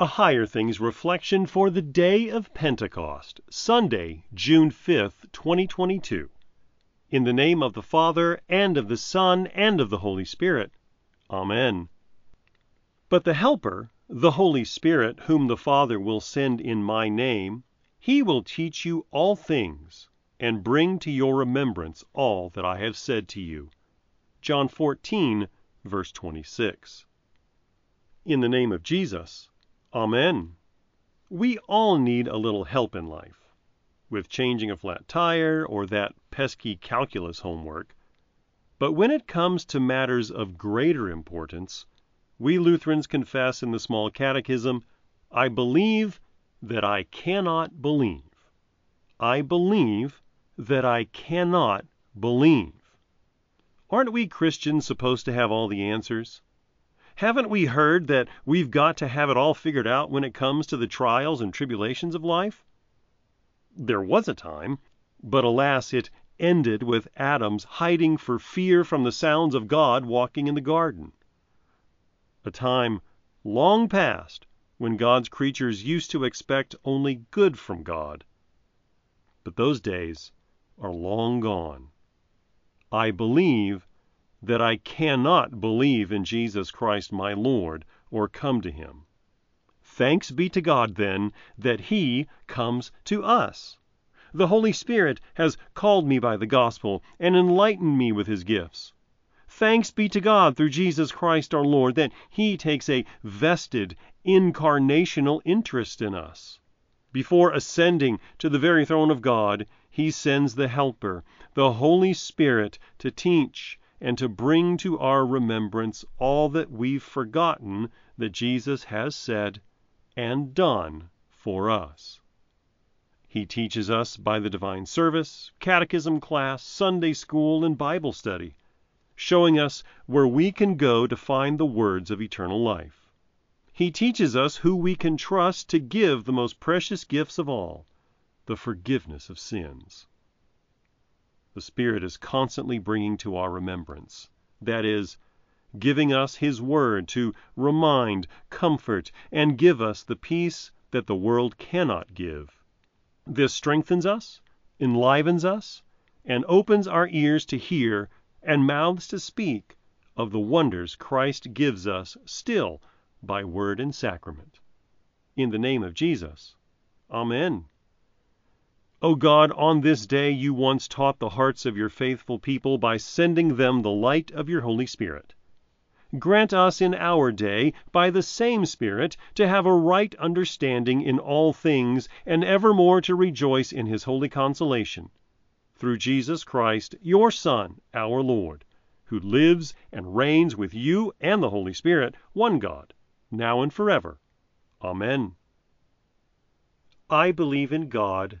A Higher Things reflection for the day of Pentecost, Sunday, June 5th, 2022. In the name of the Father, and of the Son, and of the Holy Spirit. Amen. But the Helper, the Holy Spirit, whom the Father will send in my name, he will teach you all things, and bring to your remembrance all that I have said to you. John 14, verse 26. In the name of Jesus. Amen. We all need a little help in life, with changing a flat tire or that pesky calculus homework. But when it comes to matters of greater importance, we Lutherans confess in the small catechism, I believe that I cannot believe. I believe that I cannot believe. Aren't we Christians supposed to have all the answers? Haven't we heard that we've got to have it all figured out when it comes to the trials and tribulations of life? There was a time, but alas, it ended with Adam's hiding for fear from the sounds of God walking in the garden. A time long past when God's creatures used to expect only good from God. But those days are long gone. I believe that I cannot believe in Jesus Christ my Lord or come to him. Thanks be to God, then, that he comes to us. The Holy Spirit has called me by the gospel and enlightened me with his gifts. Thanks be to God through Jesus Christ our Lord that he takes a vested, incarnational interest in us. Before ascending to the very throne of God, he sends the Helper, the Holy Spirit, to teach and to bring to our remembrance all that we've forgotten that Jesus has said and done for us. He teaches us by the divine service, catechism class, Sunday school, and Bible study, showing us where we can go to find the words of eternal life. He teaches us who we can trust to give the most precious gifts of all the forgiveness of sins the Spirit is constantly bringing to our remembrance. That is, giving us His Word to remind, comfort, and give us the peace that the world cannot give. This strengthens us, enlivens us, and opens our ears to hear and mouths to speak of the wonders Christ gives us still by word and sacrament. In the name of Jesus. Amen. O God, on this day you once taught the hearts of your faithful people by sending them the light of your Holy Spirit. Grant us in our day, by the same Spirit, to have a right understanding in all things, and evermore to rejoice in his holy consolation. Through Jesus Christ, your Son, our Lord, who lives and reigns with you and the Holy Spirit, one God, now and forever. Amen. I believe in God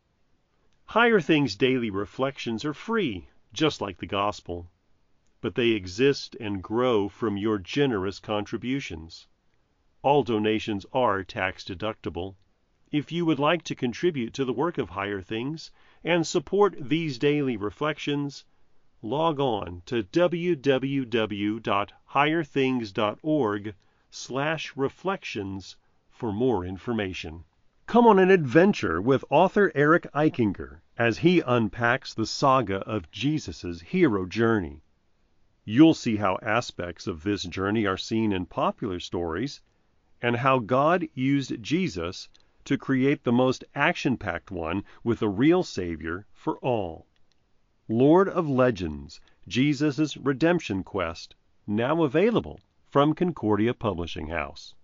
Higher Things Daily Reflections are free, just like the Gospel but they exist and grow from your generous contributions. All donations are tax deductible. If you would like to contribute to the work of Higher Things and support these daily reflections, log on to www.higherthings.org/reflections for more information. Come on an adventure with author Eric Eichinger as he unpacks the saga of Jesus' hero journey. You'll see how aspects of this journey are seen in popular stories and how God used Jesus to create the most action packed one with a real Savior for all. Lord of Legends Jesus' Redemption Quest, now available from Concordia Publishing House.